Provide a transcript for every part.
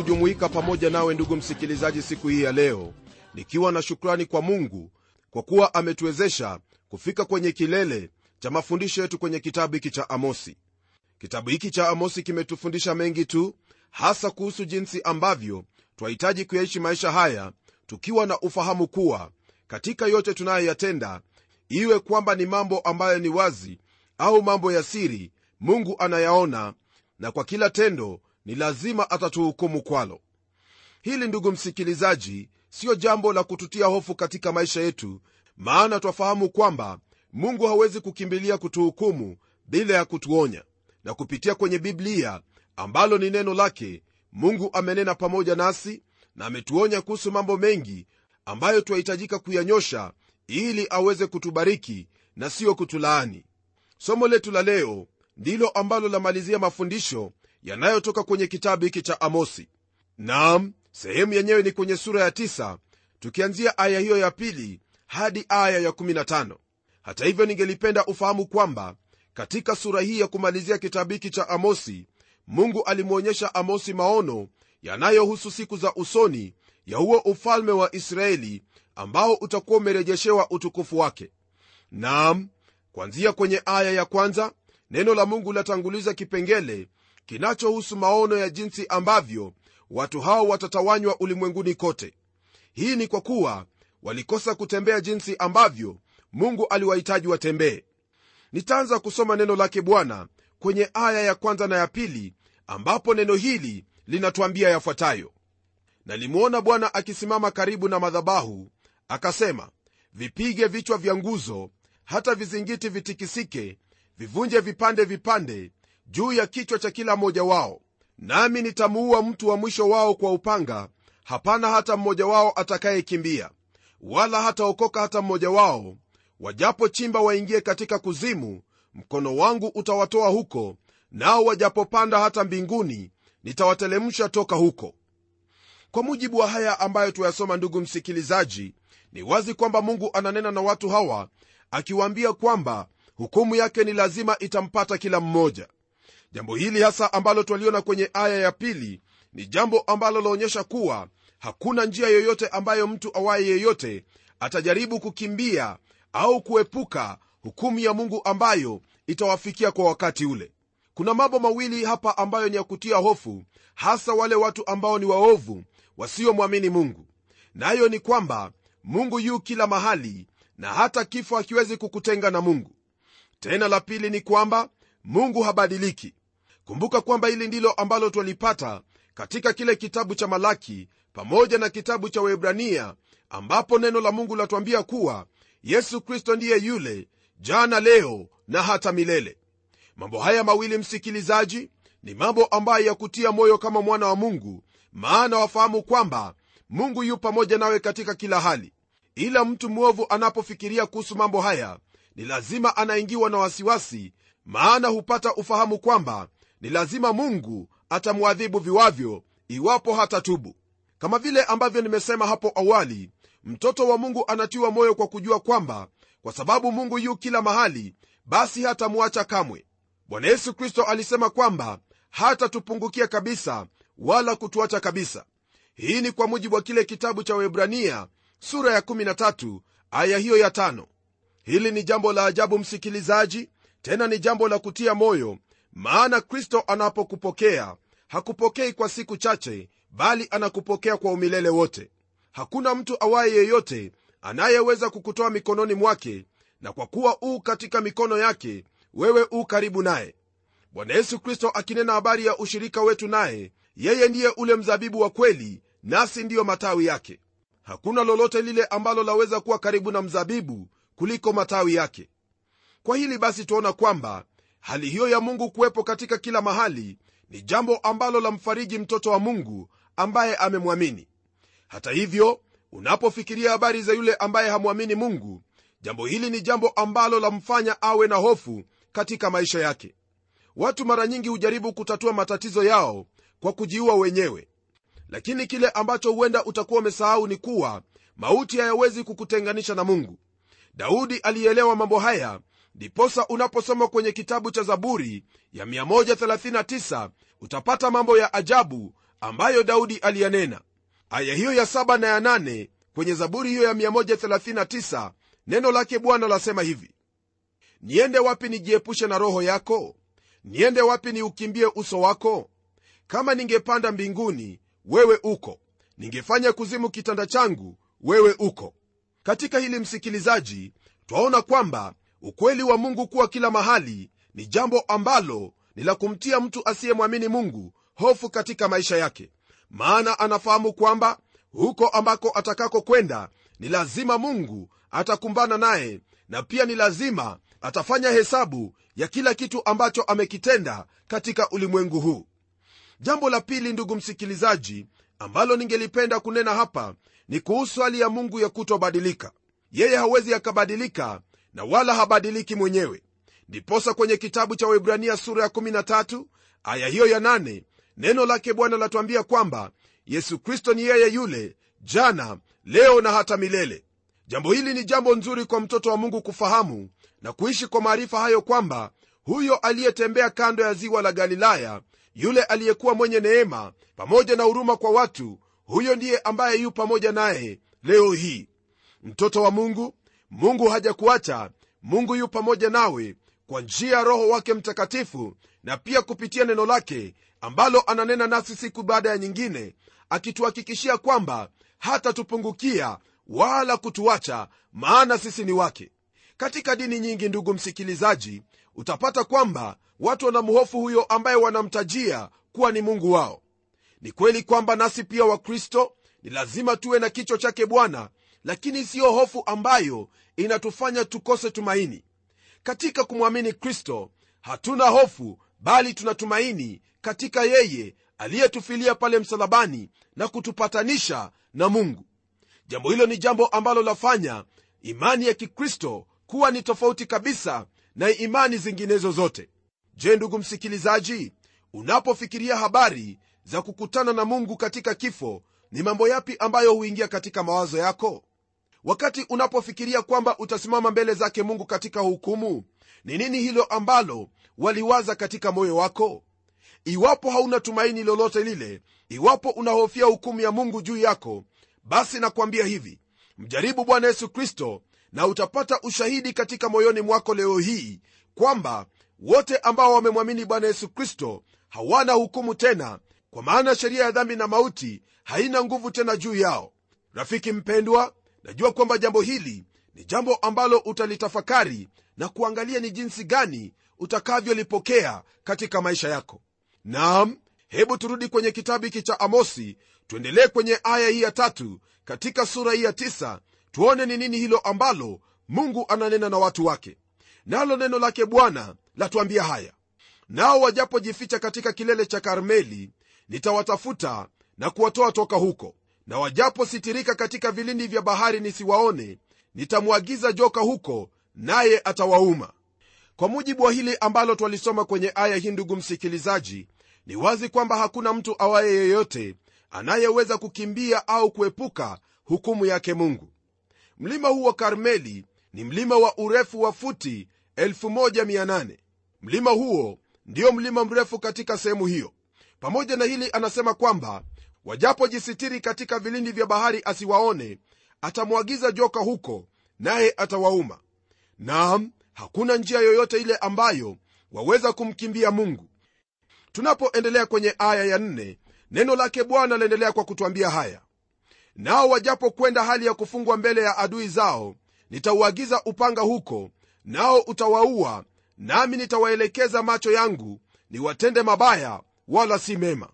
kujumuika pamoja nawe ndugu msikilizaji siku hii ya leo nikiwa na shukrani kwa mungu kwa kuwa ametuwezesha kufika kwenye kilele cha mafundisho yetu kwenye kitabu hiki cha amosi. Kitabu hiki cha amosi kimetufundisha mengi tu hasa kuhusu jinsi ambavyo twahitaji kuyaishi maisha haya tukiwa na ufahamu kuwa katika yote tunayoyatenda iwe kwamba ni mambo ambayo ni wazi au mambo ya siri mungu anayaona na kwa kila tendo ni lazima atatuhukumu kwalo. Hili ndugu msikilizaji siyo jambo la kututia hofu katika maisha yetu maana twafahamu kwamba mungu hawezi kukimbilia kutuhukumu bila ya kutuonya. Na kupitia kwenye biblia ambalo ni neno lake mungu amenena pamoja nasi na ametuonya kuhusu mambo mengi ambayo twahitajika kuyanyosha ili aweze kutubariki na siyo kutulaani. Somo letu la leo ndilo ambalo lamalizia mafundisho yanayotoka kwenye kitabu hiki cha amosi. Nam sehemu yenyewe ni kwenye sura ya tisa, tukianzia aya hiyo ya pili hadi aya ya 15 hata hivyo ningelipenda ufahamu kwamba katika sura hii ya kumalizia kitabu hiki cha amosi mungu alimwonyesha amosi maono yanayohusu siku za usoni ya huo ufalme wa israeli ambao utakuwa umerejeshewa utukufu wake. Nam kwanzia kwenye aya ya kwanza neno la mungu latanguliza kipengele kinachohusu maono ya jinsi ambavyo watu hao watatawanywa ulimwenguni kote. Hii ni kwa kuwa walikosa kutembea jinsi ambavyo mungu aliwahitaji watembee. Nitaanza kusoma neno lake bwana kwenye aya ya kwanza na ya pili ambapo neno hili linatwambia yafuatayo. Nalimwona bwana akisimama karibu na madhabahu akasema vipige vichwa vya nguzo hata vizingiti vitikisike vivunje vipande vipande juu ya kichwa cha kila mmoja wao. Nami nitamuua mtu wa mwisho wao kwa upanga. Hapana hata mmoja wao atakayekimbia wala hataokoka hata mmoja wao. Wajapochimba waingie katika kuzimu mkono wangu utawatoa huko nao wajapopanda hata mbinguni nitawatelemsha toka huko. Kwa mujibu wa haya ambayo tuyasoma ndugu msikilizaji ni wazi kwamba mungu ananena na watu hawa akiwaambia kwamba hukumu yake ni lazima itampata kila mmoja jambo hili hasa ambalo twaliona kwenye aya ya pili ni jambo ambalo laonyesha kuwa hakuna njia yoyote ambayo mtu awaye yeyote atajaribu kukimbia au kuepuka hukumu ya mungu ambayo itawafikia kwa wakati ule. Kuna mambo mawili hapa ambayo ni ya kutia hofu hasa wale watu ambao ni waovu wasiomwamini mungu. Nayo na ni kwamba mungu yu kila mahali na hata kifo hakiwezi kukutenga na mungu. Tena la pili ni kwamba mungu habadiliki kumbuka kwamba hili ndilo ambalo twalipata katika kile kitabu cha malaki pamoja na kitabu cha webrania ambapo neno la mungu latwambia kuwa yesu kristo ndiye yule jana leo na hata milele. Mambo haya mawili msikilizaji ni mambo ambayo ya kutia moyo kama mwana wa mungu maana wafahamu kwamba mungu yu pamoja nawe katika kila hali. Ila mtu mwovu anapofikiria kuhusu mambo haya ni lazima anaingiwa na wasiwasi maana hupata ufahamu kwamba ni lazima mungu atamwadhibu viwavyo iwapo hatatubu. Kama vile ambavyo nimesema hapo awali mtoto wa mungu anatiwa moyo kwa kujua kwamba kwa sababu mungu yu kila mahali basi hatamwacha kamwe. Bwana yesu kristo alisema kwamba hatatupungukia kabisa wala kutuacha kabisa. Hii ni kwa mujibu wa kile kitabu cha webrania sura ya 13 aya hiyo ya 5 hili ni jambo la ajabu msikilizaji tena ni jambo la kutia moyo maana kristo anapokupokea hakupokei kwa siku chache bali anakupokea kwa umilele wote. Hakuna mtu awaye yeyote anayeweza kukutoa mikononi mwake na kwa kuwa uu katika mikono yake wewe uu karibu naye. Bwana yesu kristo akinena habari ya ushirika wetu naye yeye ndiye ule mzabibu wa kweli nasi ndiyo matawi yake. Hakuna lolote lile ambalo laweza kuwa karibu na mzabibu kuliko matawi yake. Kwa hili basi tuona kwamba hali hiyo ya mungu kuwepo katika kila mahali ni jambo ambalo lamfariji mtoto wa mungu ambaye amemwamini. Hata hivyo unapofikiria habari za yule ambaye hamwamini mungu jambo hili ni jambo ambalo lamfanya awe na hofu katika maisha yake. Watu mara nyingi hujaribu kutatua matatizo yao kwa kujiua wenyewe. Lakini kile ambacho huenda utakuwa umesahau ni kuwa mauti hayawezi kukutenganisha na mungu. Daudi alielewa mambo haya ndiposa unaposoma kwenye kitabu cha zaburi ya 139 utapata mambo ya ajabu ambayo daudi aliyanena. Aya hiyo ya 7 na ya 8 kwenye zaburi hiyo ya 139 neno lake bwana lasema hivi. Niende wapi nijiepushe na roho yako? Niende wapi niukimbie uso wako? Kama ningepanda mbinguni wewe uko. Ningefanya kuzimu kitanda changu wewe uko. Katika hili msikilizaji twaona kwamba ukweli wa mungu kuwa kila mahali ni jambo ambalo ni la kumtia mtu asiyemwamini mungu hofu katika maisha yake. Maana anafahamu kwamba huko ambako atakako kwenda ni lazima mungu atakumbana naye na pia ni lazima atafanya hesabu ya kila kitu ambacho amekitenda katika ulimwengu huu. Jambo la pili ndugu msikilizaji ambalo ningelipenda kunena hapa ni kuhusu hali ya mungu ya kutobadilika. Yeye hawezi akabadilika na wala habadiliki mwenyewe. Ndiposa kwenye kitabu cha waibrania sura ya 13 aya hiyo ya 8 neno lake bwana latuambia kwamba yesu kristo ni yeye yule jana leo na hata milele. Jambo hili ni jambo nzuri kwa mtoto wa mungu kufahamu na kuishi kwa maarifa hayo kwamba huyo aliyetembea kando ya ziwa la galilaya yule aliyekuwa mwenye neema pamoja na huruma kwa watu huyo ndiye ambaye yu pamoja naye leo hii. Mtoto wa mungu mungu hajakuacha mungu yu pamoja nawe kwa njia ya roho wake mtakatifu na pia kupitia neno lake ambalo ananena nasi siku baada ya nyingine akituhakikishia kwamba hatatupungukia wala kutuacha maana sisi ni wake. Katika dini nyingi ndugu msikilizaji utapata kwamba watu wanamhofu huyo ambaye wanamtajia kuwa ni mungu wao. Ni kweli kwamba nasi pia wakristo ni lazima tuwe na kichwa chake bwana lakini siyo hofu ambayo inatufanya tukose tumaini. Katika kumwamini kristo hatuna hofu bali tunatumaini katika yeye aliyetufilia pale msalabani na kutupatanisha na mungu. Jambo hilo ni jambo ambalo lafanya imani ya kikristo kuwa ni tofauti kabisa na imani zinginezo zote. Je ndugu msikilizaji unapofikiria habari za kukutana na mungu katika kifo ni mambo yapi ambayo huingia katika mawazo yako wakati unapofikiria kwamba utasimama mbele zake mungu katika hukumu ni nini hilo ambalo waliwaza katika moyo wako? Iwapo hauna tumaini lolote lile iwapo unahofia hukumu ya mungu juu yako basi nakwambia hivi. Mjaribu bwana yesu kristo na utapata ushahidi katika moyoni mwako leo hii kwamba wote ambao wamemwamini bwana yesu kristo hawana hukumu tena kwa maana sheria ya dhambi na mauti haina nguvu tena juu yao. Rafiki mpendwa najua kwamba jambo hili ni jambo ambalo utalitafakari na kuangalia ni jinsi gani utakavyolipokea katika maisha yako. Naam hebu turudi kwenye kitabu hiki cha amosi tuendelee kwenye aya hii ya tatu katika sura hii ya tisa tuone ni nini hilo ambalo mungu ananena na watu wake. Nalo neno lake bwana latuambia haya nao wajapojificha katika kilele cha karmeli nitawatafuta na kuwatoa toka huko na wajapositirika katika vilindi vya bahari nisiwaone nitamwagiza joka huko naye atawauma. Kwa mujibu wa hili ambalo twalisoma kwenye aya hii ndugu msikilizaji ni wazi kwamba hakuna mtu awaye yeyote anayeweza kukimbia au kuepuka hukumu yake mungu. Mlima huu wa karmeli ni mlima wa urefu wa futi 18 mlima huo ndio mlima mrefu katika sehemu hiyo. Pamoja na hili anasema kwamba wajapojisitiri katika vilindi vya bahari asiwaone atamwagiza joka huko naye atawauma. Naam hakuna njia yoyote ile ambayo waweza kumkimbia mungu. Tunapoendelea kwenye aya ya nne, neno lake bwana laendelea kwa kutwambia haya. Nao wajapokwenda hali ya kufungwa mbele ya adui zao nitauagiza upanga huko nao utawaua nami nitawaelekeza macho yangu niwatende mabaya wala si mema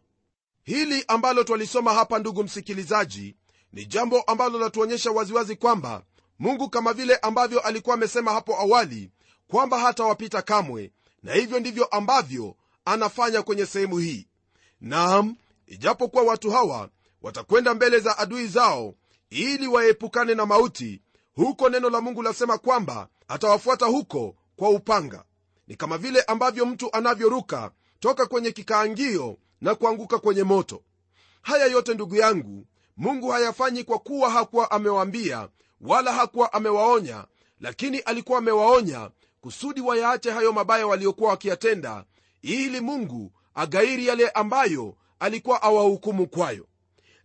hili ambalo twalisoma hapa ndugu msikilizaji ni jambo ambalo latuonyesha waziwazi kwamba mungu kama vile ambavyo alikuwa amesema hapo awali kwamba hatawapita kamwe na hivyo ndivyo ambavyo anafanya kwenye sehemu hii. Naam ijapokuwa watu hawa watakwenda mbele za adui zao ili waepukane na mauti huko neno la mungu lasema kwamba atawafuata huko kwa upanga. Ni kama vile ambavyo mtu anavyoruka toka kwenye kikaangio na kuanguka kwenye moto. Haya yote ndugu yangu mungu hayafanyi kwa kuwa hakuwa amewaambia wala hakuwa amewaonya lakini alikuwa amewaonya kusudi wayaache hayo mabaya waliokuwa wakiyatenda ili mungu agairi yale ambayo alikuwa awahukumu kwayo.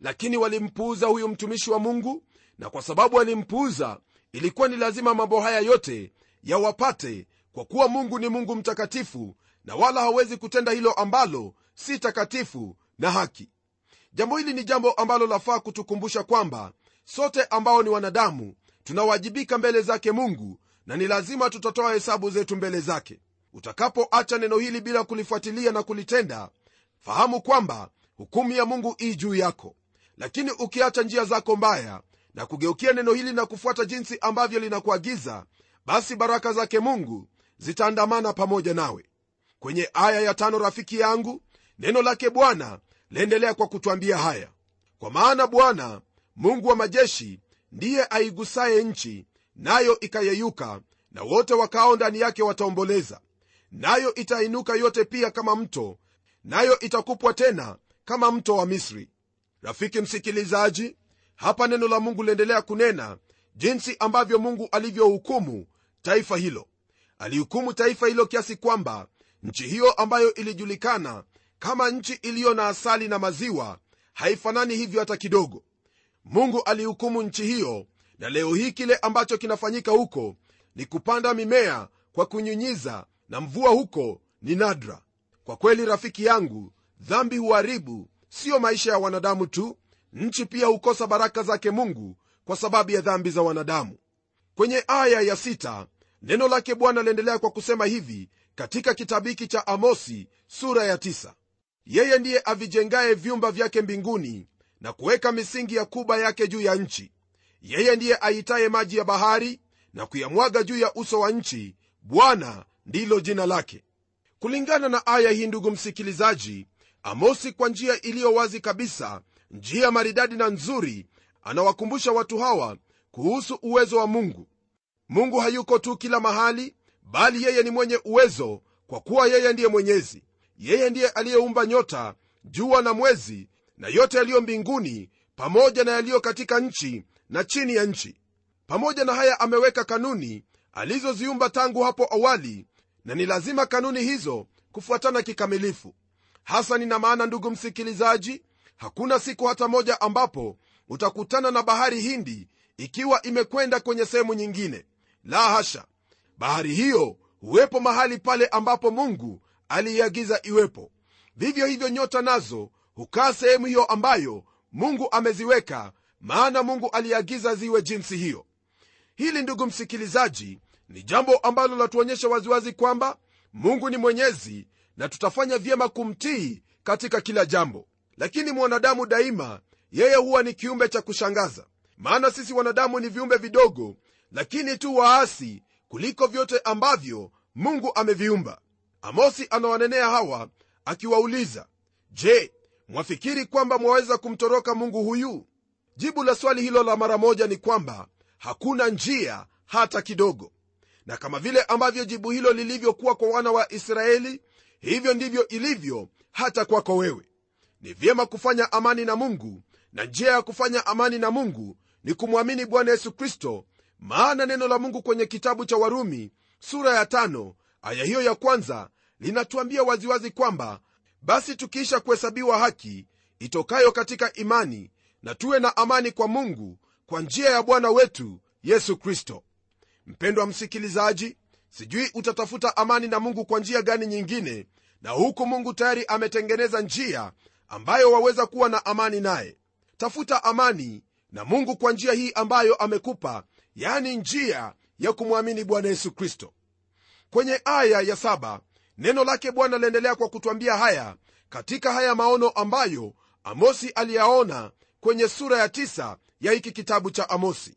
Lakini walimpuuza huyu mtumishi wa mungu na kwa sababu walimpuuza ilikuwa ni lazima mambo haya yote yawapate kwa kuwa mungu ni mungu mtakatifu na wala hawezi kutenda hilo ambalo si takatifu na haki. Jambo hili ni jambo ambalo lafaa kutukumbusha kwamba sote ambao ni wanadamu tunawajibika mbele zake mungu na ni lazima tutatoa hesabu zetu mbele zake. Utakapoacha neno hili bila kulifuatilia na kulitenda fahamu kwamba hukumu ya mungu ii juu yako. Lakini ukiacha njia zako mbaya na kugeukia neno hili na kufuata jinsi ambavyo linakuagiza basi baraka zake mungu zitaandamana pamoja nawe. Kwenye aya ya tano rafiki yangu neno lake bwana laendelea kwa kutwambia haya. Kwa maana bwana mungu wa majeshi ndiye aigusaye nchi nayo ikayeyuka na wote wakao ndani yake wataomboleza. Nayo itainuka yote pia kama mto nayo itakupwa tena kama mto wa misri. Rafiki msikilizaji hapa neno la mungu liendelea kunena jinsi ambavyo mungu alivyohukumu taifa hilo. Alihukumu taifa hilo kiasi kwamba nchi hiyo ambayo ilijulikana kama nchi iliyo na asali na maziwa haifanani hivyo hata kidogo. Mungu alihukumu nchi hiyo na leo hii kile ambacho kinafanyika huko ni kupanda mimea kwa kunyunyiza na mvua huko ni nadra. Kwa kweli rafiki yangu dhambi huharibu siyo maisha ya wanadamu tu. Nchi pia hukosa baraka zake mungu kwa sababu ya dhambi za wanadamu. Kwenye aya ya sita, neno lake bwana liendelea kwa kusema hivi katika kitabu hiki cha amosi sura ya tisa. Yeye ndiye avijengaye vyumba vyake mbinguni na kuweka misingi ya kuba yake juu ya nchi. Yeye ndiye aitaye maji ya bahari na kuyamwaga juu ya uso wa nchi. Bwana ndilo jina lake. Kulingana na aya hii ndugu msikilizaji amosi kwa njia iliyo wazi kabisa njia maridadi na nzuri anawakumbusha watu hawa kuhusu uwezo wa mungu. Mungu hayuko tu kila mahali bali yeye ni mwenye uwezo kwa kuwa yeye ndiye mwenyezi yeye ndiye aliyeumba nyota jua na mwezi na yote yaliyo mbinguni pamoja na yaliyo katika nchi na chini ya nchi. Pamoja na haya ameweka kanuni alizoziumba tangu hapo awali na ni lazima kanuni hizo kufuatana kikamilifu. Hasa nina maana ndugu msikilizaji hakuna siku hata moja ambapo utakutana na bahari hindi ikiwa imekwenda kwenye sehemu nyingine. La hasha! Bahari hiyo huwepo mahali pale ambapo mungu aliiagiza iwepo. Vivyo hivyo nyota nazo hukaa sehemu hiyo ambayo mungu ameziweka maana mungu aliagiza ziwe jinsi hiyo. Hili ndugu msikilizaji ni jambo ambalo latuonyesha waziwazi kwamba mungu ni mwenyezi na tutafanya vyema kumtii katika kila jambo. Lakini mwanadamu daima yeye huwa ni kiumbe cha kushangaza. Maana sisi wanadamu ni viumbe vidogo lakini tu waasi kuliko vyote ambavyo mungu ameviumba amosi anawanenea hawa akiwauliza je mwafikiri kwamba mwaweza kumtoroka mungu huyu? Jibu la swali hilo la mara moja ni kwamba hakuna njia hata kidogo. Na kama vile ambavyo jibu hilo lilivyokuwa kwa wana wa israeli hivyo ndivyo ilivyo hata kwako wewe. Ni vyema kufanya amani na mungu na njia ya kufanya amani na mungu ni kumwamini bwana yesu kristo maana neno la mungu kwenye kitabu cha warumi sura ya tano aya hiyo ya kwanza linatuambia waziwazi kwamba basi tukiisha kuhesabiwa haki itokayo katika imani na tuwe na amani kwa mungu kwa njia ya bwana wetu yesu kristo. Mpendwa msikilizaji sijui utatafuta amani na mungu kwa njia gani nyingine na huku mungu tayari ametengeneza njia ambayo waweza kuwa na amani naye. Tafuta amani na mungu kwa njia hii ambayo amekupa yani njia ya kumwamini bwana yesu kristo kwenye aya ya saba neno lake bwana laendelea kwa kutwambia haya katika haya maono ambayo amosi aliyaona kwenye sura ya tisa ya hiki kitabu cha amosi.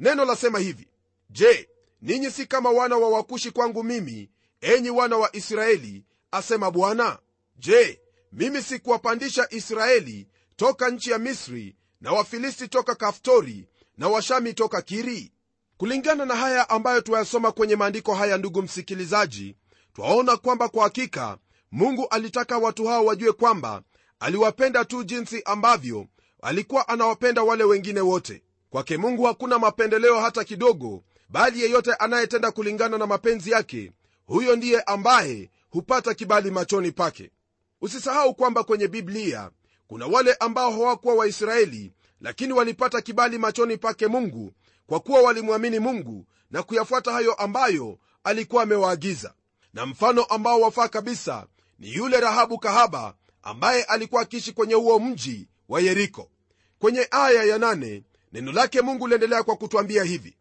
Neno lasema hivi je ninyi si kama wana wa wakushi kwangu mimi enyi wana wa israeli asema bwana? Je mimi sikuwapandisha israeli toka nchi ya misri na wafilisti toka kaftori na washami toka kiri kulingana na haya ambayo twayasoma kwenye maandiko haya ndugu msikilizaji twaona kwamba kwa hakika mungu alitaka watu hao wajue kwamba aliwapenda tu jinsi ambavyo alikuwa anawapenda wale wengine wote. Kwake mungu hakuna mapendeleo hata kidogo bali yeyote anayetenda kulingana na mapenzi yake huyo ndiye ambaye hupata kibali machoni pake. Usisahau kwamba kwenye biblia kuna wale ambao hawakuwa waisraeli lakini walipata kibali machoni pake mungu kwa kuwa walimwamini mungu na kuyafuata hayo ambayo alikuwa amewaagiza. Na mfano ambao wafaa kabisa ni yule rahabu kahaba ambaye alikuwa akiishi kwenye huo mji wa yeriko. Kwenye aya ya nane, neno lake mungu liendelea kwa kutwambia hivi.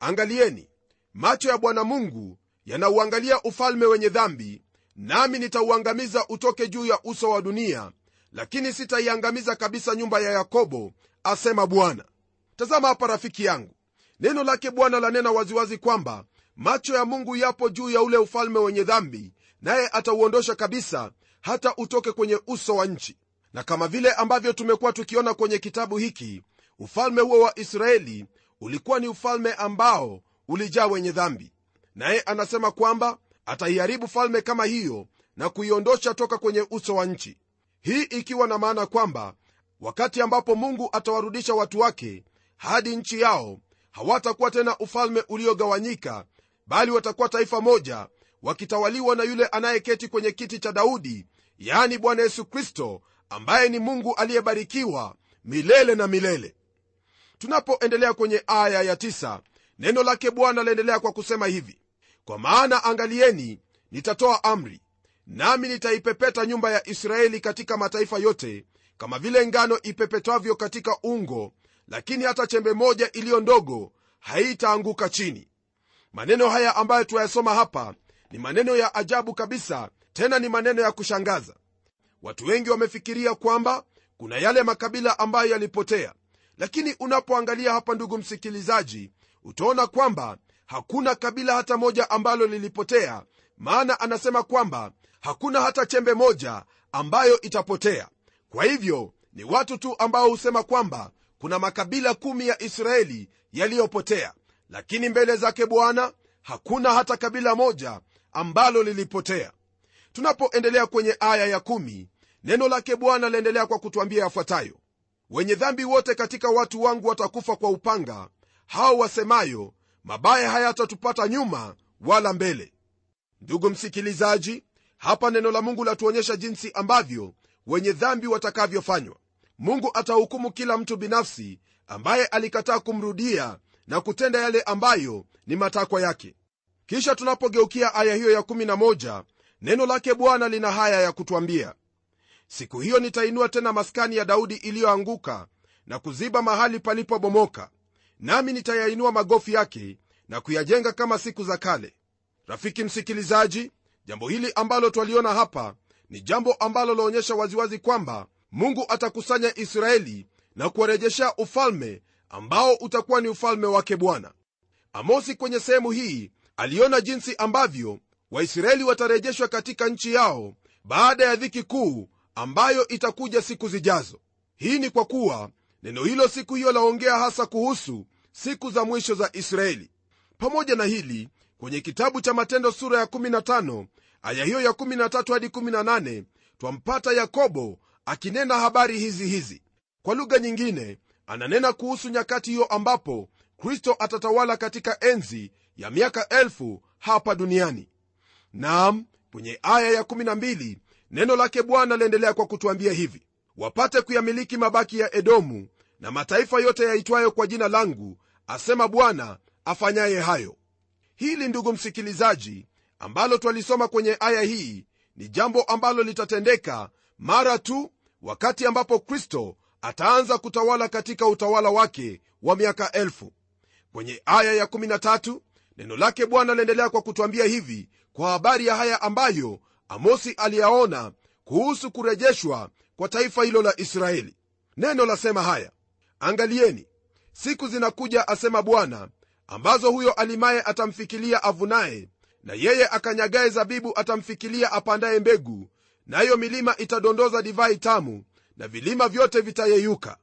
Angalieni macho ya bwana mungu yanauangalia ufalme wenye dhambi nami nitauangamiza utoke juu ya uso wa dunia lakini sitaiangamiza kabisa nyumba ya yakobo asema bwana tazama hapa rafiki yangu. Neno lake bwana lanena waziwazi kwamba macho ya mungu yapo juu ya ule ufalme wenye dhambi naye atauondosha kabisa hata utoke kwenye uso wa nchi. Na kama vile ambavyo tumekuwa tukiona kwenye kitabu hiki ufalme huo wa israeli ulikuwa ni ufalme ambao ulijaa wenye dhambi. Naye anasema kwamba ataiharibu falme kama hiyo na kuiondosha toka kwenye uso wa nchi. Hii ikiwa na maana kwamba wakati ambapo mungu atawarudisha watu wake hadi nchi yao hawatakuwa tena ufalme uliogawanyika bali watakuwa taifa moja wakitawaliwa na yule anayeketi kwenye kiti cha daudi yaani bwana yesu kristo ambaye ni mungu aliyebarikiwa milele na milele. Tunapoendelea kwenye aya ya tisa, neno lake bwana laendelea kwa kusema hivi kwa maana angalieni nitatoa amri nami nitaipepeta nyumba ya israeli katika mataifa yote kama vile ngano ipepetwavyo katika ungo lakini hata chembe moja iliyo ndogo haitaanguka chini. Maneno haya ambayo tuyasoma hapa ni maneno ya ajabu kabisa tena ni maneno ya kushangaza. Watu wengi wamefikiria kwamba kuna yale makabila ambayo yalipotea. Lakini unapoangalia hapa ndugu msikilizaji utaona kwamba hakuna kabila hata moja ambalo lilipotea. Maana anasema kwamba hakuna hata chembe moja ambayo itapotea. Kwa hivyo ni watu tu ambao husema kwamba kuna makabila kumi ya israeli yaliyopotea lakini mbele zake bwana hakuna hata kabila moja ambalo lilipotea. Tunapoendelea kwenye aya ya kumi, neno lake bwana laendelea kwa kutwambia yafuatayo. Wenye dhambi wote katika watu wangu watakufa kwa upanga hao wasemayo mabaya hayatatupata nyuma wala mbele. Ndugu msikilizaji hapa neno la mungu latuonyesha jinsi ambavyo wenye dhambi watakavyofanywa mungu atahukumu kila mtu binafsi ambaye alikataa kumrudia na kutenda yale ambayo ni matakwa yake. Kisha tunapogeukia aya hiyo ya11 neno lake bwana lina haya ya kutwambia. Siku hiyo nitainua tena maskani ya daudi iliyoanguka na kuziba mahali palipobomoka nami nitayainua magofu yake na kuyajenga kama siku za kale. Rafiki msikilizaji jambo hili ambalo twaliona hapa ni jambo ambalo laonyesha waziwazi kwamba mungu atakusanya israeli na kuwarejeshea ufalme ambao utakuwa ni ufalme wake bwana. Amosi kwenye sehemu hii aliona jinsi ambavyo waisraeli watarejeshwa katika nchi yao baada ya dhiki kuu ambayo itakuja siku zijazo. Hii ni kwa kuwa neno hilo siku hiyo laongea hasa kuhusu siku za mwisho za israeli. Pamoja na hili kwenye kitabu cha matendo sura ya 15 aya hiyo ya 13 hadi 18 twampata yakobo akinena habari hizi hizi kwa lugha nyingine ananena kuhusu nyakati hiyo ambapo kristo atatawala katika enzi ya miaka elfu hapa duniani. Naam kwenye aya ya12 neno lake bwana liendelea kwa kutuambia hivi. Wapate kuyamiliki mabaki ya edomu na mataifa yote yaitwayo kwa jina langu asema bwana afanyaye hayo. Hili ndugu msikilizaji ambalo twalisoma kwenye aya hii ni jambo ambalo litatendeka mara tu wakati ambapo kristo ataanza kutawala katika utawala wake wa miaka elfu. Kwenye aya ya13 neno lake bwana laendelea kwa kutwambia hivi kwa habari ya haya ambayo amosi aliyaona kuhusu kurejeshwa kwa taifa hilo la israeli. Neno lasema haya angalieni siku zinakuja asema bwana ambazo huyo alimaye atamfikilia avunaye na yeye akanyagaye zabibu atamfikilia apandaye mbegu nayo milima itadondoza divai tamu na vilima vyote vitayeyuka.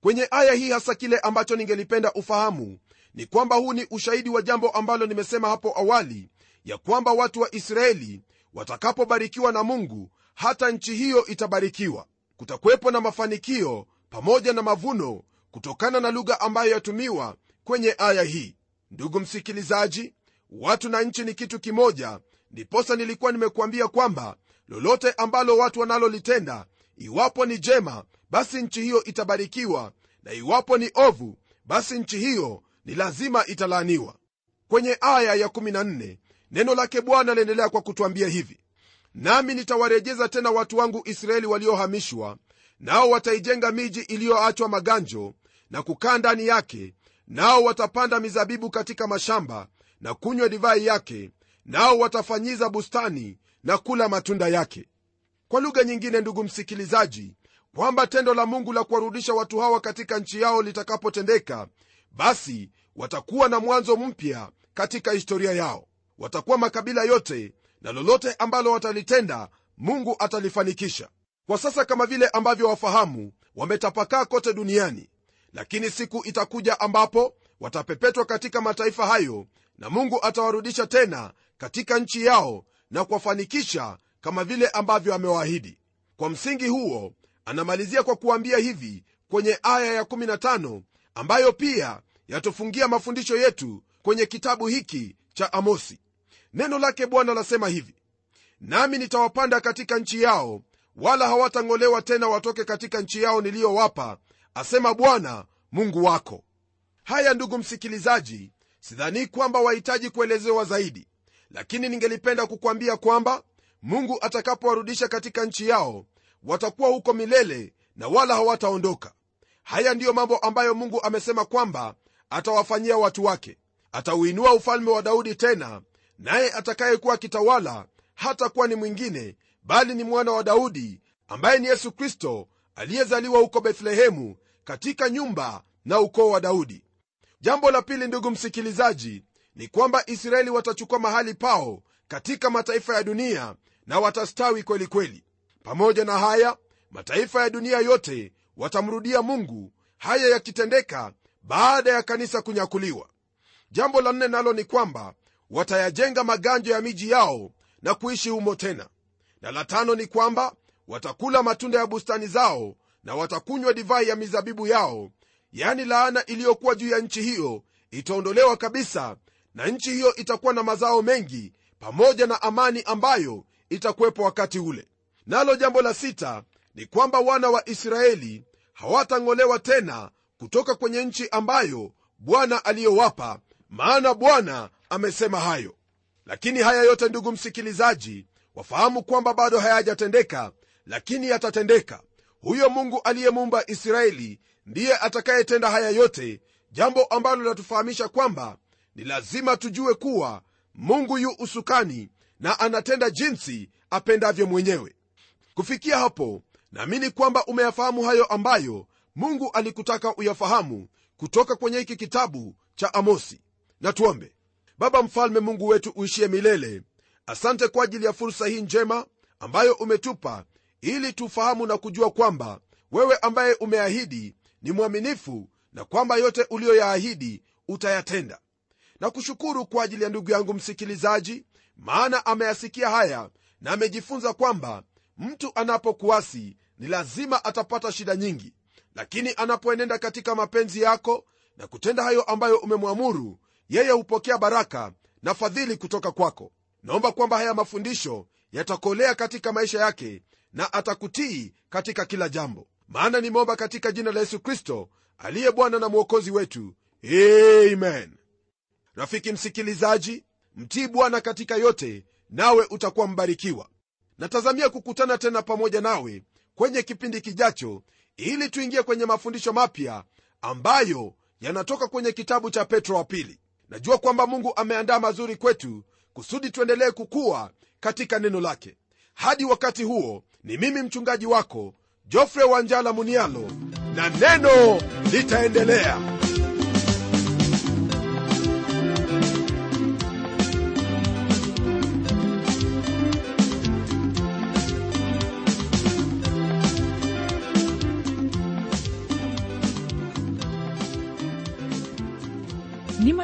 Kwenye aya hii hasa kile ambacho ningelipenda ufahamu ni kwamba huu ni ushahidi wa jambo ambalo nimesema hapo awali ya kwamba watu wa israeli watakapobarikiwa na mungu hata nchi hiyo itabarikiwa. Kutakuwepo na mafanikio pamoja na mavuno kutokana na lugha ambayo yatumiwa kwenye aya hii. Ndugu msikilizaji watu na nchi ni kitu kimoja ndiposa nilikuwa nimekuambia kwamba lolote ambalo watu wanalolitenda iwapo ni jema basi nchi hiyo itabarikiwa na iwapo ni ovu basi nchi hiyo ni lazima italaaniwa. Kwenye aya ya 14 neno lake bwana liendelea kwa kutwambia hivi nami nitawarejeza tena watu wangu israeli waliohamishwa nao wataijenga miji iliyoachwa maganjo na kukaa ndani yake nao watapanda mizabibu katika mashamba na kunywa divai yake nao watafanyiza bustani na kula matunda yake. Kwa lugha nyingine ndugu msikilizaji kwamba tendo la mungu la kuwarudisha watu hawa katika nchi yao litakapotendeka basi watakuwa na mwanzo mpya katika historia yao. Watakuwa makabila yote na lolote ambalo watalitenda mungu atalifanikisha. Kwa sasa kama vile ambavyo wafahamu wametapakaa kote duniani lakini siku itakuja ambapo watapepetwa katika mataifa hayo na mungu atawarudisha tena katika nchi yao na kuwafanikisha kama vile ambavyo amewaahidi. Kwa msingi huo anamalizia kwa kuambia hivi kwenye aya ya15 ambayo pia yatufungia mafundisho yetu kwenye kitabu hiki cha amosi. Neno lake bwana lasema hivi nami nitawapanda katika nchi yao wala hawatang'olewa tena watoke katika nchi yao niliyowapa asema bwana mungu wako. Haya ndugu msikilizaji sidhanii kwamba wahitaji kuelezewa zaidi lakini ningelipenda kukwambia kwamba mungu atakapowarudisha katika nchi yao watakuwa huko milele na wala hawataondoka. Haya ndiyo mambo ambayo mungu amesema kwamba atawafanyia watu wake. Atauinua ufalme wa daudi tena naye atakayekuwa akitawala hata kuwa ni mwingine bali ni mwana wa daudi ambaye ni yesu kristo aliyezaliwa huko bethlehemu katika nyumba na ukoo wa daudi. Jambo la pili ndugu msikilizaji ni kwamba israeli watachukua mahali pao katika mataifa ya dunia na watastawi kweli kweli. Pamoja na haya mataifa ya dunia yote watamrudia mungu haya yakitendeka baada ya kanisa kunyakuliwa. Jambo la nne nalo ni kwamba watayajenga maganjo ya miji yao na kuishi humo tena. Na la tano ni kwamba watakula matunda ya bustani zao na watakunywa divai ya mizabibu yao yani laana iliyokuwa juu ya nchi hiyo itaondolewa kabisa na nchi hiyo itakuwa na mazao mengi pamoja na amani ambayo itakuwepo wakati ule. Nalo jambo la sita ni kwamba wana wa israeli hawatang'olewa tena kutoka kwenye nchi ambayo bwana aliyowapa maana bwana amesema hayo. Lakini haya yote ndugu msikilizaji wafahamu kwamba bado hayajatendeka lakini yatatendeka. Huyo mungu aliyemuumba israeli ndiye atakayetenda haya yote jambo ambalo linatufahamisha kwamba ni lazima tujue kuwa mungu yu usukani na anatenda jinsi apendavyo mwenyewe. Kufikia hapo naamini kwamba umeyafahamu hayo ambayo mungu alikutaka uyafahamu kutoka kwenye hiki kitabu cha amosi. Na tuombe. Baba mfalme mungu wetu uishie milele asante kwa ajili ya fursa hii njema ambayo umetupa ili tufahamu na kujua kwamba wewe ambaye umeahidi ni mwaminifu na kwamba yote uliyoyaahidi utayatenda na kushukuru kwa ajili ya ndugu yangu msikilizaji maana ameyasikia haya na amejifunza kwamba mtu anapokuasi ni lazima atapata shida nyingi. Lakini anapoenenda katika mapenzi yako na kutenda hayo ambayo umemwamuru yeye hupokea baraka na fadhili kutoka kwako. Naomba kwamba haya mafundisho yatakolea katika maisha yake na atakutii katika kila jambo. Maana nimeomba katika jina la yesu kristo aliye bwana na mwokozi wetu. Amen rafiki msikilizaji mtii bwana katika yote nawe utakuwa mbarikiwa. Natazamia kukutana tena pamoja nawe kwenye kipindi kijacho ili tuingie kwenye mafundisho mapya ambayo yanatoka kwenye kitabu cha petro wa pili. Najua kwamba mungu ameandaa mazuri kwetu kusudi tuendelee kukua katika neno lake. Hadi wakati huo ni mimi mchungaji wako jofre wanjala munialo na neno litaendelea